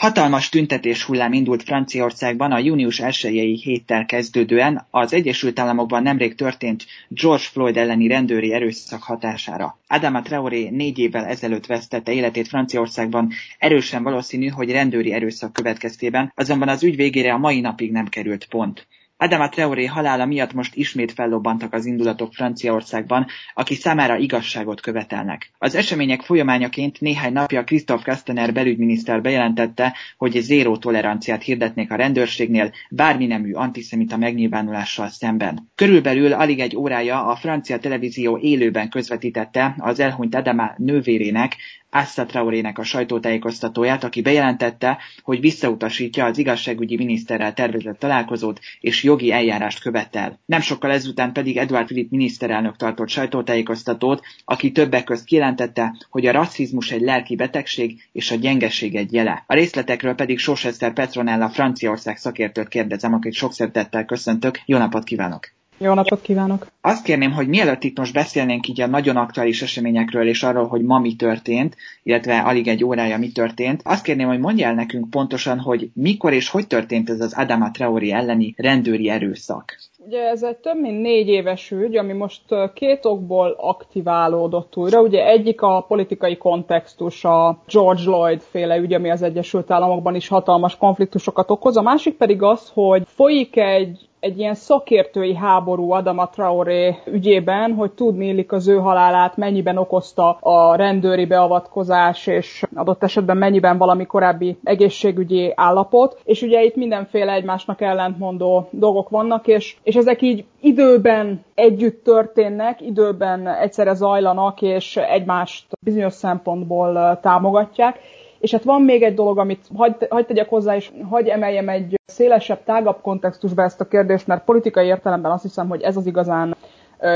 Hatalmas tüntetés hullám indult Franciaországban a június 1 héttel kezdődően az Egyesült Államokban nemrég történt George Floyd elleni rendőri erőszak hatására. Adama Traoré négy évvel ezelőtt vesztette életét Franciaországban, erősen valószínű, hogy rendőri erőszak következtében, azonban az ügy végére a mai napig nem került pont. Adama Traoré halála miatt most ismét fellobbantak az indulatok Franciaországban, aki számára igazságot követelnek. Az események folyamányaként néhány napja Christophe Castaner belügyminiszter bejelentette, hogy zéró toleranciát hirdetnék a rendőrségnél bármi nemű antiszemita megnyilvánulással szemben. Körülbelül alig egy órája a francia televízió élőben közvetítette az elhunyt Adama nővérének, Assa Traorének a sajtótájékoztatóját, aki bejelentette, hogy visszautasítja az igazságügyi miniszterrel tervezett találkozót és jogi eljárást követel. Nem sokkal ezután pedig Edward Philip miniszterelnök tartott sajtótájékoztatót, aki többek közt kijelentette, hogy a rasszizmus egy lelki betegség és a gyengeség egy jele. A részletekről pedig Sosester Petronella Franciaország szakértőt kérdezem, akit sok szeretettel köszöntök. Jó napot kívánok! Jó napot kívánok! Azt kérném, hogy mielőtt itt most beszélnénk így a nagyon aktuális eseményekről és arról, hogy ma mi történt, illetve alig egy órája mi történt, azt kérném, hogy mondja el nekünk pontosan, hogy mikor és hogy történt ez az Adama Traori elleni rendőri erőszak. Ugye ez egy több mint négy éves ügy, ami most két okból aktiválódott újra. Ugye egyik a politikai kontextus, a George Lloyd féle ügy, ami az Egyesült Államokban is hatalmas konfliktusokat okoz. A másik pedig az, hogy folyik egy egy ilyen szakértői háború Adama Traoré ügyében, hogy tudni illik az ő halálát, mennyiben okozta a rendőri beavatkozás, és adott esetben mennyiben valami korábbi egészségügyi állapot. És ugye itt mindenféle egymásnak ellentmondó dolgok vannak, és, és ezek így időben együtt történnek, időben egyszerre zajlanak, és egymást bizonyos szempontból támogatják. És hát van még egy dolog, amit hagyd, hagy tegyek hozzá, és hagy emeljem egy szélesebb, tágabb kontextusba ezt a kérdést, mert politikai értelemben azt hiszem, hogy ez az igazán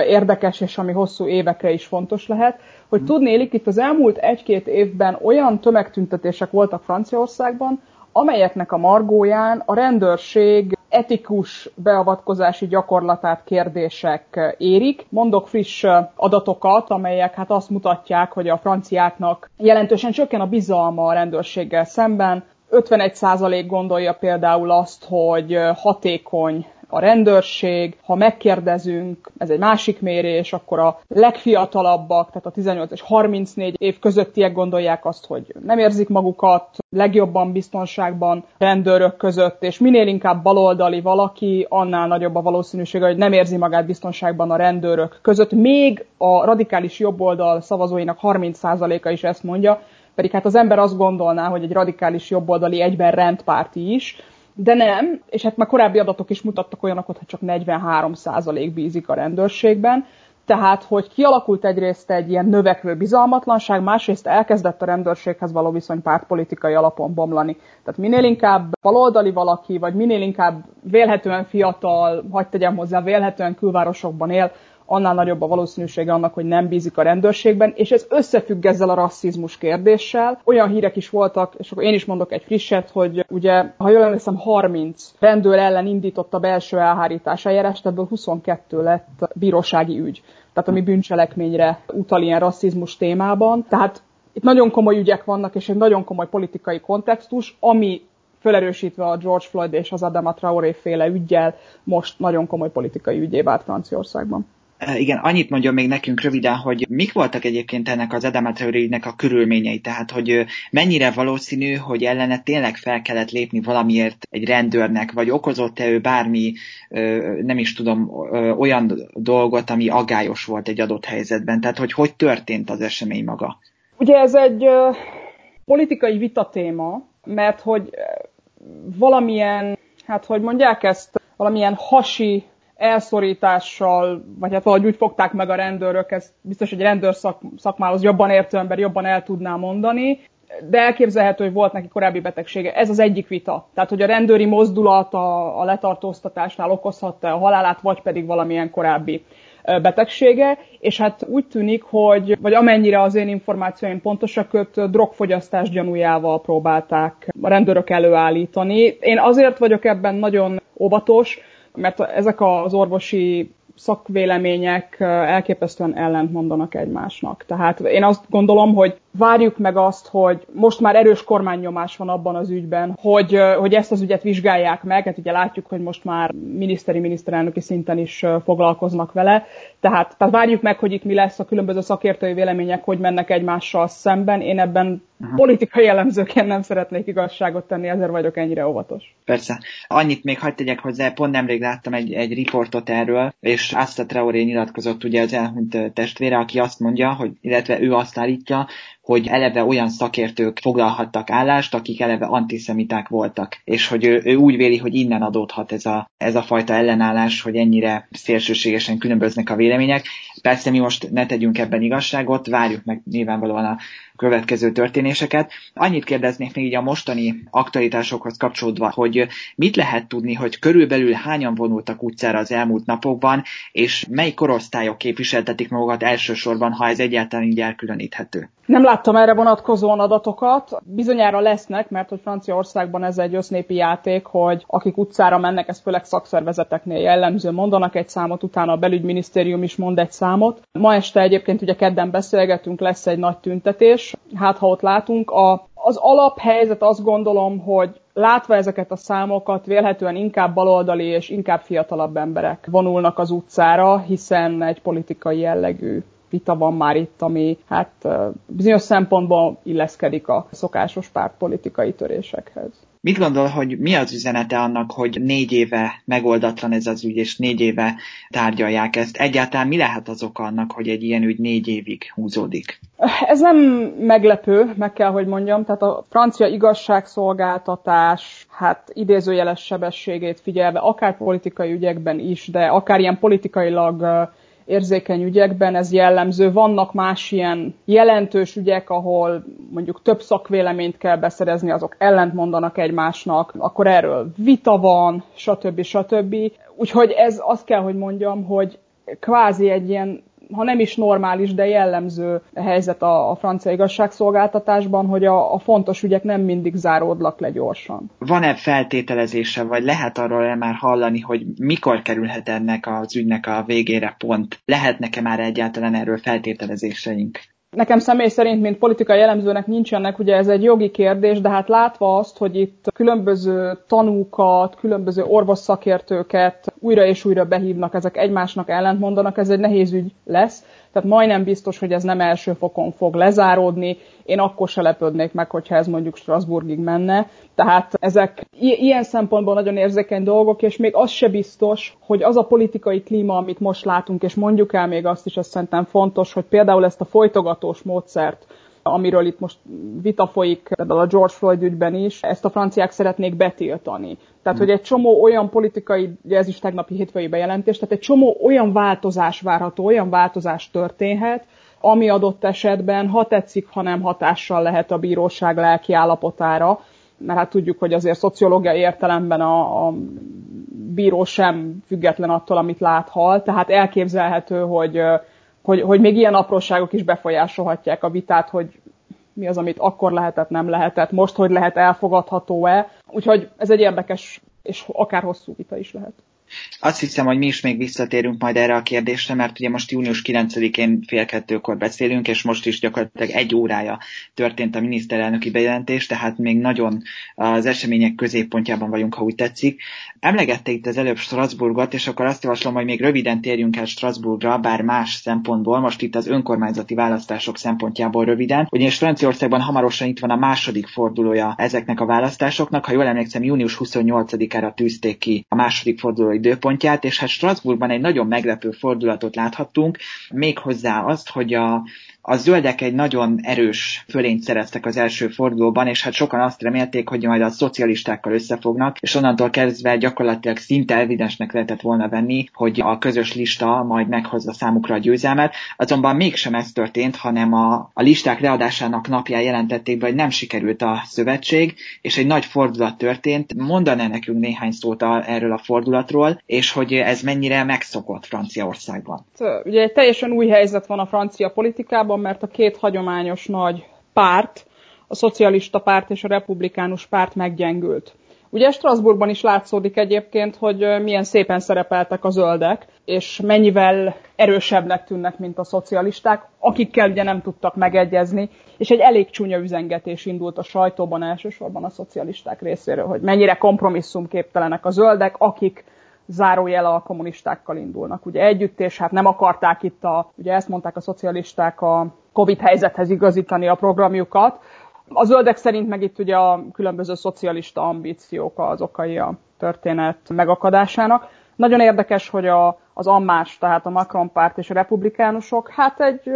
érdekes, és ami hosszú évekre is fontos lehet, hogy mm. tudnélik, itt az elmúlt egy-két évben olyan tömegtüntetések voltak Franciaországban, amelyeknek a margóján a rendőrség etikus beavatkozási gyakorlatát kérdések érik. Mondok friss adatokat, amelyek hát azt mutatják, hogy a franciáknak jelentősen csökken a bizalma a rendőrséggel szemben. 51% gondolja például azt, hogy hatékony a rendőrség, ha megkérdezünk, ez egy másik mérés, akkor a legfiatalabbak, tehát a 18 és 34 év közöttiek gondolják azt, hogy nem érzik magukat legjobban biztonságban rendőrök között, és minél inkább baloldali valaki, annál nagyobb a valószínűsége, hogy nem érzi magát biztonságban a rendőrök között. Még a radikális jobboldal szavazóinak 30%-a is ezt mondja, pedig hát az ember azt gondolná, hogy egy radikális jobboldali egyben rendpárti is, de nem, és hát már korábbi adatok is mutattak olyanokat, hogy csak 43% bízik a rendőrségben, tehát, hogy kialakult egyrészt egy ilyen növekvő bizalmatlanság, másrészt elkezdett a rendőrséghez való viszony pártpolitikai alapon bomlani. Tehát minél inkább baloldali valaki, vagy minél inkább vélhetően fiatal, hagyd tegyem hozzá, vélhetően külvárosokban él, annál nagyobb a valószínűsége annak, hogy nem bízik a rendőrségben, és ez összefügg ezzel a rasszizmus kérdéssel. Olyan hírek is voltak, és akkor én is mondok egy frisset, hogy ugye, ha jól emlékszem, 30 rendőr ellen indított a belső elhárítás eljárást, ebből 22 lett bírósági ügy. Tehát ami bűncselekményre utal ilyen rasszizmus témában. Tehát itt nagyon komoly ügyek vannak, és egy nagyon komoly politikai kontextus, ami felerősítve a George Floyd és az Adama Traoré féle ügyjel most nagyon komoly politikai ügyé vált Franciaországban. Igen, annyit mondjon még nekünk röviden, hogy mik voltak egyébként ennek az Adama a körülményei, tehát hogy mennyire valószínű, hogy ellene tényleg fel kellett lépni valamiért egy rendőrnek, vagy okozott-e ő bármi, nem is tudom, olyan dolgot, ami agályos volt egy adott helyzetben, tehát hogy hogy történt az esemény maga? Ugye ez egy politikai vitatéma, mert hogy valamilyen, hát hogy mondják ezt, valamilyen hasi elszorítással, vagy hát valahogy úgy fogták meg a rendőrök, ez biztos, hogy rendőr szak, szakmához jobban értő ember jobban el tudná mondani, de elképzelhető, hogy volt neki korábbi betegsége. Ez az egyik vita. Tehát, hogy a rendőri mozdulat a, a letartóztatásnál okozhatta a halálát, vagy pedig valamilyen korábbi betegsége, és hát úgy tűnik, hogy, vagy amennyire az én információim pontosak, őt drogfogyasztás gyanújával próbálták a rendőrök előállítani. Én azért vagyok ebben nagyon óvatos, mert ezek az orvosi szakvélemények elképesztően ellent mondanak egymásnak. Tehát én azt gondolom, hogy várjuk meg azt, hogy most már erős kormánynyomás van abban az ügyben, hogy, hogy ezt az ügyet vizsgálják meg, hát ugye látjuk, hogy most már miniszteri, miniszterelnöki szinten is foglalkoznak vele, tehát, tehát várjuk meg, hogy itt mi lesz, a különböző szakértői vélemények, hogy mennek egymással szemben. Én ebben Aha. politikai jellemzőként nem szeretnék igazságot tenni, ezért vagyok ennyire óvatos. Persze. Annyit még hagyd tegyek hozzá, pont nemrég láttam egy, egy riportot erről, és azt a Traoré nyilatkozott ugye az elhunyt testvére, aki azt mondja, hogy, illetve ő azt állítja, hogy eleve olyan szakértők foglalhattak állást, akik eleve antiszemiták voltak, és hogy ő, ő úgy véli, hogy innen adódhat ez a, ez a fajta ellenállás, hogy ennyire szélsőségesen különböznek a vélemények. Persze mi most ne tegyünk ebben igazságot, várjuk meg nyilvánvalóan a következő történéseket. Annyit kérdeznék még így a mostani aktualitásokhoz kapcsolódva, hogy mit lehet tudni, hogy körülbelül hányan vonultak utcára az elmúlt napokban, és mely korosztályok képviseltetik magukat elsősorban, ha ez egyáltalán így elkülöníthető? Nem láttam erre vonatkozóan adatokat. Bizonyára lesznek, mert hogy Franciaországban ez egy össznépi játék, hogy akik utcára mennek, ez főleg szakszervezeteknél jellemző, mondanak egy számot, utána a belügyminisztérium is mond egy számot. Ma este egyébként ugye kedden beszélgetünk, lesz egy nagy tüntetés, hát ha ott látunk. A, az alaphelyzet azt gondolom, hogy látva ezeket a számokat, vélhetően inkább baloldali és inkább fiatalabb emberek vonulnak az utcára, hiszen egy politikai jellegű vita van már itt, ami hát bizonyos szempontból illeszkedik a szokásos pártpolitikai törésekhez. Mit gondol, hogy mi az üzenete annak, hogy négy éve megoldatlan ez az ügy, és négy éve tárgyalják ezt? Egyáltalán mi lehet az oka annak, hogy egy ilyen ügy négy évig húzódik? Ez nem meglepő, meg kell, hogy mondjam. Tehát a francia igazságszolgáltatás, hát idézőjeles sebességét figyelve, akár politikai ügyekben is, de akár ilyen politikailag érzékeny ügyekben ez jellemző. Vannak más ilyen jelentős ügyek, ahol mondjuk több szakvéleményt kell beszerezni, azok ellent mondanak egymásnak, akkor erről vita van, stb. stb. Úgyhogy ez azt kell, hogy mondjam, hogy kvázi egy ilyen ha nem is normális, de jellemző helyzet a, a francia igazságszolgáltatásban, hogy a, a fontos ügyek nem mindig záródlak le gyorsan. Van-e feltételezése, vagy lehet arról már hallani, hogy mikor kerülhet ennek az ügynek a végére pont? Lehetnek-e már egyáltalán erről feltételezéseink? Nekem személy szerint, mint politikai elemzőnek nincsenek, ugye ez egy jogi kérdés, de hát látva azt, hogy itt különböző tanúkat, különböző orvosszakértőket újra és újra behívnak, ezek egymásnak ellentmondanak, ez egy nehéz ügy lesz tehát majdnem biztos, hogy ez nem első fokon fog lezáródni. Én akkor se lepődnék meg, hogyha ez mondjuk Strasbourgig menne. Tehát ezek ilyen szempontból nagyon érzékeny dolgok, és még az se biztos, hogy az a politikai klíma, amit most látunk, és mondjuk el még azt is, azt szerintem fontos, hogy például ezt a folytogatós módszert, amiről itt most vita folyik, például a George Floyd ügyben is, ezt a franciák szeretnék betiltani. Tehát, hogy egy csomó olyan politikai, ugye ez is tegnapi hétfői bejelentés, tehát egy csomó olyan változás várható, olyan változás történhet, ami adott esetben, ha tetszik, ha nem hatással lehet a bíróság lelki állapotára, mert hát tudjuk, hogy azért szociológiai értelemben a, a bíró sem független attól, amit láthal, tehát elképzelhető, hogy hogy, hogy még ilyen apróságok is befolyásolhatják a vitát, hogy mi az, amit akkor lehetett, nem lehetett, most hogy lehet elfogadható-e. Úgyhogy ez egy érdekes és akár hosszú vita is lehet. Azt hiszem, hogy mi is még visszatérünk majd erre a kérdésre, mert ugye most június 9-én fél kettőkor beszélünk, és most is gyakorlatilag egy órája történt a miniszterelnöki bejelentés, tehát még nagyon az események középpontjában vagyunk, ha úgy tetszik. Emlegette itt az előbb Strasbourgot, és akkor azt javaslom, hogy még röviden térjünk el Strasbourgra, bár más szempontból, most itt az önkormányzati választások szempontjából röviden. Ugyanis Franciaországban hamarosan itt van a második fordulója ezeknek a választásoknak. Ha jól emlékszem, június 28-ára tűzték ki a második forduló időpontját, és hát Strasbourgban egy nagyon meglepő fordulatot láthattunk, méghozzá azt, hogy a a zöldek egy nagyon erős fölényt szereztek az első fordulóban, és hát sokan azt remélték, hogy majd a szocialistákkal összefognak, és onnantól kezdve gyakorlatilag szinte evidensnek lehetett volna venni, hogy a közös lista majd meghozza számukra a győzelmet. Azonban mégsem ez történt, hanem a, a listák leadásának napján jelentették be, hogy nem sikerült a szövetség, és egy nagy fordulat történt. Mondaná nekünk néhány szót a, erről a fordulatról, és hogy ez mennyire megszokott Franciaországban. Ugye egy teljesen új helyzet van a francia politikában, korábban, mert a két hagyományos nagy párt, a szocialista párt és a republikánus párt meggyengült. Ugye Strasbourgban is látszódik egyébként, hogy milyen szépen szerepeltek a zöldek, és mennyivel erősebbnek tűnnek, mint a szocialisták, akikkel ugye nem tudtak megegyezni, és egy elég csúnya üzengetés indult a sajtóban elsősorban a szocialisták részéről, hogy mennyire kompromisszumképtelenek a zöldek, akik zárójel a kommunistákkal indulnak. Ugye együtt, és hát nem akarták itt a, ugye ezt mondták a szocialisták a Covid helyzethez igazítani a programjukat. A zöldek szerint meg itt ugye a különböző szocialista ambíciók az okai a történet megakadásának. Nagyon érdekes, hogy a, az Ammás, tehát a Macron párt és a republikánusok, hát egy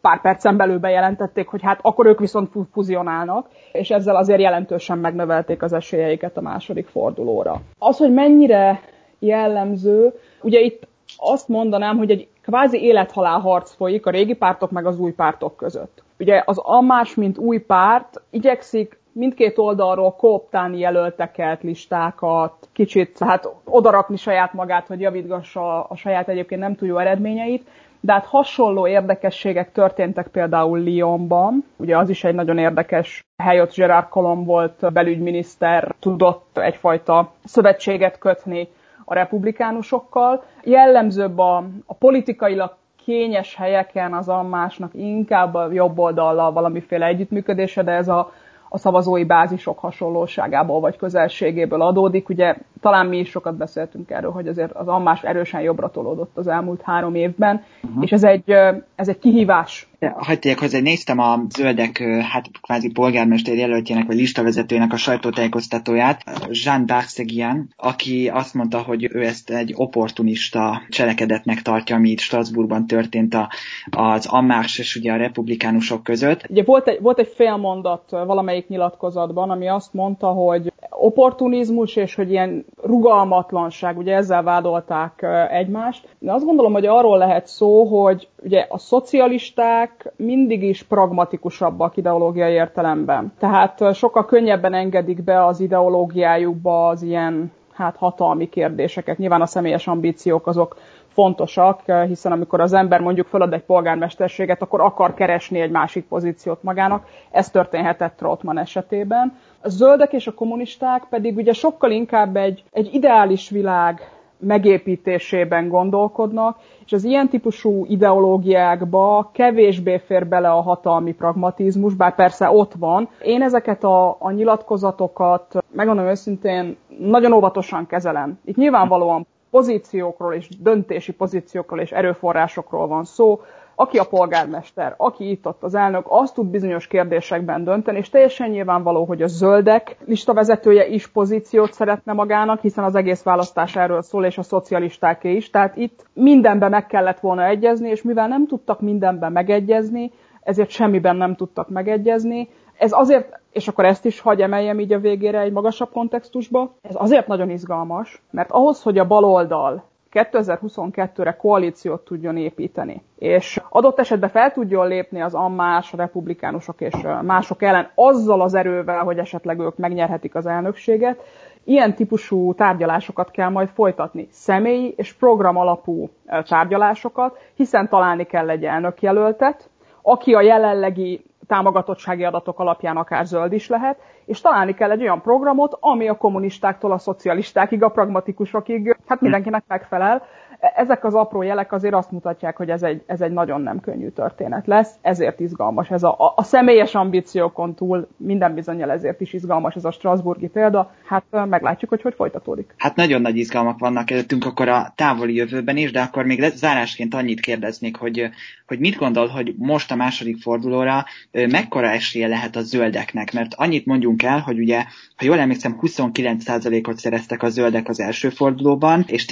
pár percen belül bejelentették, hogy hát akkor ők viszont fuzionálnak, és ezzel azért jelentősen megnövelték az esélyeiket a második fordulóra. Az, hogy mennyire jellemző. Ugye itt azt mondanám, hogy egy kvázi élethalál harc folyik a régi pártok meg az új pártok között. Ugye az Amás, mint új párt igyekszik mindkét oldalról kooptálni jelölteket, listákat, kicsit hát odarakni saját magát, hogy javítgassa a saját egyébként nem túl jó eredményeit, de hát hasonló érdekességek történtek például Lyonban. Ugye az is egy nagyon érdekes hely, ott Gerard Colomb volt belügyminiszter, tudott egyfajta szövetséget kötni a republikánusokkal. Jellemzőbb a, a politikailag kényes helyeken az ammásnak inkább a jobb oldallal valamiféle együttműködése, de ez a, a szavazói bázisok hasonlóságából vagy közelségéből adódik. Ugye talán mi is sokat beszéltünk erről, hogy azért az ammás erősen jobbra tolódott az elmúlt három évben, uh-huh. és ez egy, ez egy kihívás Hagyj tegyek hozzá, néztem a zöldek, hát kvázi polgármester jelöltjének, vagy listavezetőjének a sajtótájékoztatóját, Jean Darsegian, aki azt mondta, hogy ő ezt egy opportunista cselekedetnek tartja, ami itt Strasbourgban történt a, az Ammás és ugye a republikánusok között. Ugye volt egy, volt egy félmondat valamelyik nyilatkozatban, ami azt mondta, hogy opportunizmus és hogy ilyen rugalmatlanság, ugye ezzel vádolták egymást. De azt gondolom, hogy arról lehet szó, hogy ugye a szocialisták mindig is pragmatikusabbak ideológiai értelemben. Tehát sokkal könnyebben engedik be az ideológiájukba az ilyen hát hatalmi kérdéseket. Nyilván a személyes ambíciók azok fontosak, hiszen amikor az ember mondjuk fölad egy polgármesterséget, akkor akar keresni egy másik pozíciót magának. Ez történhetett Trotman esetében. A zöldek és a kommunisták pedig ugye sokkal inkább egy, egy ideális világ megépítésében gondolkodnak, és az ilyen típusú ideológiákba kevésbé fér bele a hatalmi pragmatizmus, bár persze ott van. Én ezeket a, a nyilatkozatokat, megmondom őszintén, nagyon óvatosan kezelem. Itt nyilvánvalóan pozíciókról és döntési pozíciókról és erőforrásokról van szó, aki a polgármester, aki itt ott az elnök, az tud bizonyos kérdésekben dönteni, és teljesen nyilvánvaló, hogy a zöldek listavezetője is pozíciót szeretne magának, hiszen az egész választás erről szól, és a szocialistáké is. Tehát itt mindenben meg kellett volna egyezni, és mivel nem tudtak mindenben megegyezni, ezért semmiben nem tudtak megegyezni. Ez azért, és akkor ezt is hagy emeljem így a végére egy magasabb kontextusba, ez azért nagyon izgalmas, mert ahhoz, hogy a baloldal 2022-re koalíciót tudjon építeni, és adott esetben fel tudjon lépni az ammás, republikánusok és mások ellen azzal az erővel, hogy esetleg ők megnyerhetik az elnökséget, ilyen típusú tárgyalásokat kell majd folytatni. Személyi és program alapú tárgyalásokat, hiszen találni kell egy elnökjelöltet, aki a jelenlegi támogatottsági adatok alapján akár zöld is lehet, és találni kell egy olyan programot, ami a kommunistáktól a szocialistákig, a pragmatikusokig, hát mindenkinek megfelel. Ezek az apró jelek azért azt mutatják, hogy ez egy, ez egy nagyon nem könnyű történet lesz, ezért izgalmas. Ez a, a, személyes ambíciókon túl minden bizonyal ezért is izgalmas ez a Strasburgi példa. Hát meglátjuk, hogy hogy folytatódik. Hát nagyon nagy izgalmak vannak előttünk akkor a távoli jövőben is, de akkor még zárásként annyit kérdeznék, hogy, hogy mit gondol, hogy most a második fordulóra mekkora esélye lehet a zöldeknek? Mert annyit mondjunk el, hogy ugye, ha jól emlékszem, 29%-ot szereztek a zöldek az első fordulóban, és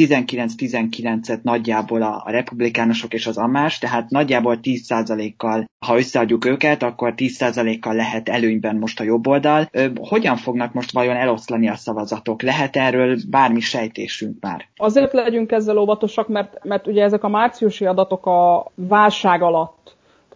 19-19-et nagyjából a, a republikánusok és az amás, tehát nagyjából 10%-kal, ha összeadjuk őket, akkor 10%-kal lehet előnyben most a jobb oldal. Hogyan fognak most vajon eloszlani a szavazatok? Lehet erről bármi sejtésünk már? Azért legyünk ezzel óvatosak, mert, mert ugye ezek a márciusi adatok a válság alatt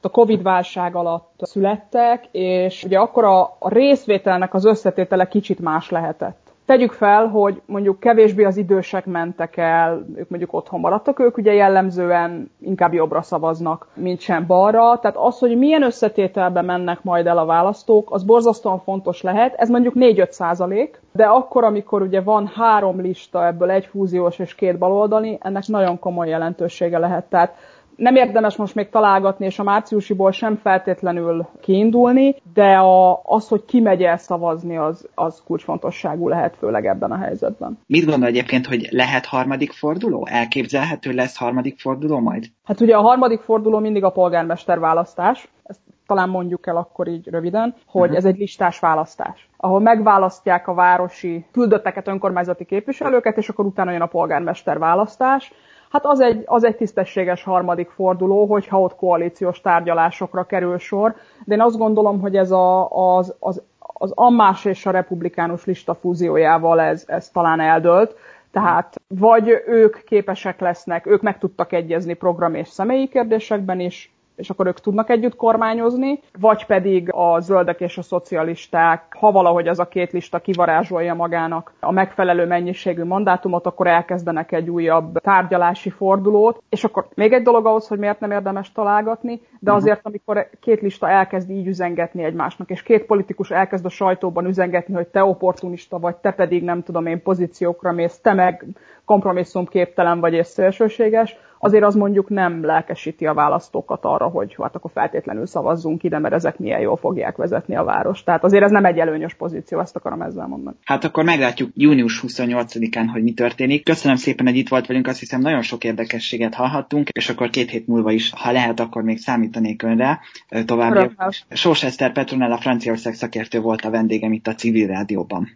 a Covid-válság alatt születtek, és ugye akkor a, a részvételnek az összetétele kicsit más lehetett. Tegyük fel, hogy mondjuk kevésbé az idősek mentek el, ők mondjuk otthon maradtak, ők ugye jellemzően inkább jobbra szavaznak, mint sem balra. Tehát az, hogy milyen összetételben mennek majd el a választók, az borzasztóan fontos lehet. Ez mondjuk 4-5 százalék, de akkor, amikor ugye van három lista, ebből egy fúziós és két baloldali, ennek nagyon komoly jelentősége lehet. Tehát nem érdemes most még találgatni, és a márciusiból sem feltétlenül kiindulni, de a, az, hogy ki megy el szavazni, az, az kulcsfontosságú lehet, főleg ebben a helyzetben. Mit gondol egyébként, hogy lehet harmadik forduló? Elképzelhető lesz harmadik forduló majd? Hát ugye a harmadik forduló mindig a polgármester választás, ezt talán mondjuk el akkor így röviden, hogy uh-huh. ez egy listás választás, ahol megválasztják a városi küldötteket, önkormányzati képviselőket, és akkor utána jön a polgármester választás, Hát az egy, az egy tisztességes harmadik forduló, hogyha ott koalíciós tárgyalásokra kerül sor, de én azt gondolom, hogy ez a, az, az, az ammás és a republikánus lista fúziójával ez, ez talán eldőlt, tehát vagy ők képesek lesznek, ők meg tudtak egyezni program és személyi kérdésekben is, és akkor ők tudnak együtt kormányozni, vagy pedig a zöldek és a szocialisták, ha valahogy az a két lista kivarázsolja magának a megfelelő mennyiségű mandátumot, akkor elkezdenek egy újabb tárgyalási fordulót, és akkor még egy dolog ahhoz, hogy miért nem érdemes találgatni, de mhm. azért, amikor két lista elkezd így üzengetni egymásnak, és két politikus elkezd a sajtóban üzengetni, hogy te opportunista vagy, te pedig nem tudom én pozíciókra mész, te meg kompromisszumképtelen vagy és szélsőséges, azért az mondjuk nem lelkesíti a választókat arra, hogy hát akkor feltétlenül szavazzunk ide, mert ezek milyen jól fogják vezetni a város. Tehát azért ez nem egy előnyös pozíció, ezt akarom ezzel mondani. Hát akkor meglátjuk június 28-án, hogy mi történik. Köszönöm szépen, hogy itt volt velünk, azt hiszem nagyon sok érdekességet hallhattunk, és akkor két hét múlva is, ha lehet, akkor még számítanék önre további. Sós Eszter Petronella Franciaország szakértő volt a vendégem itt a civil rádióban.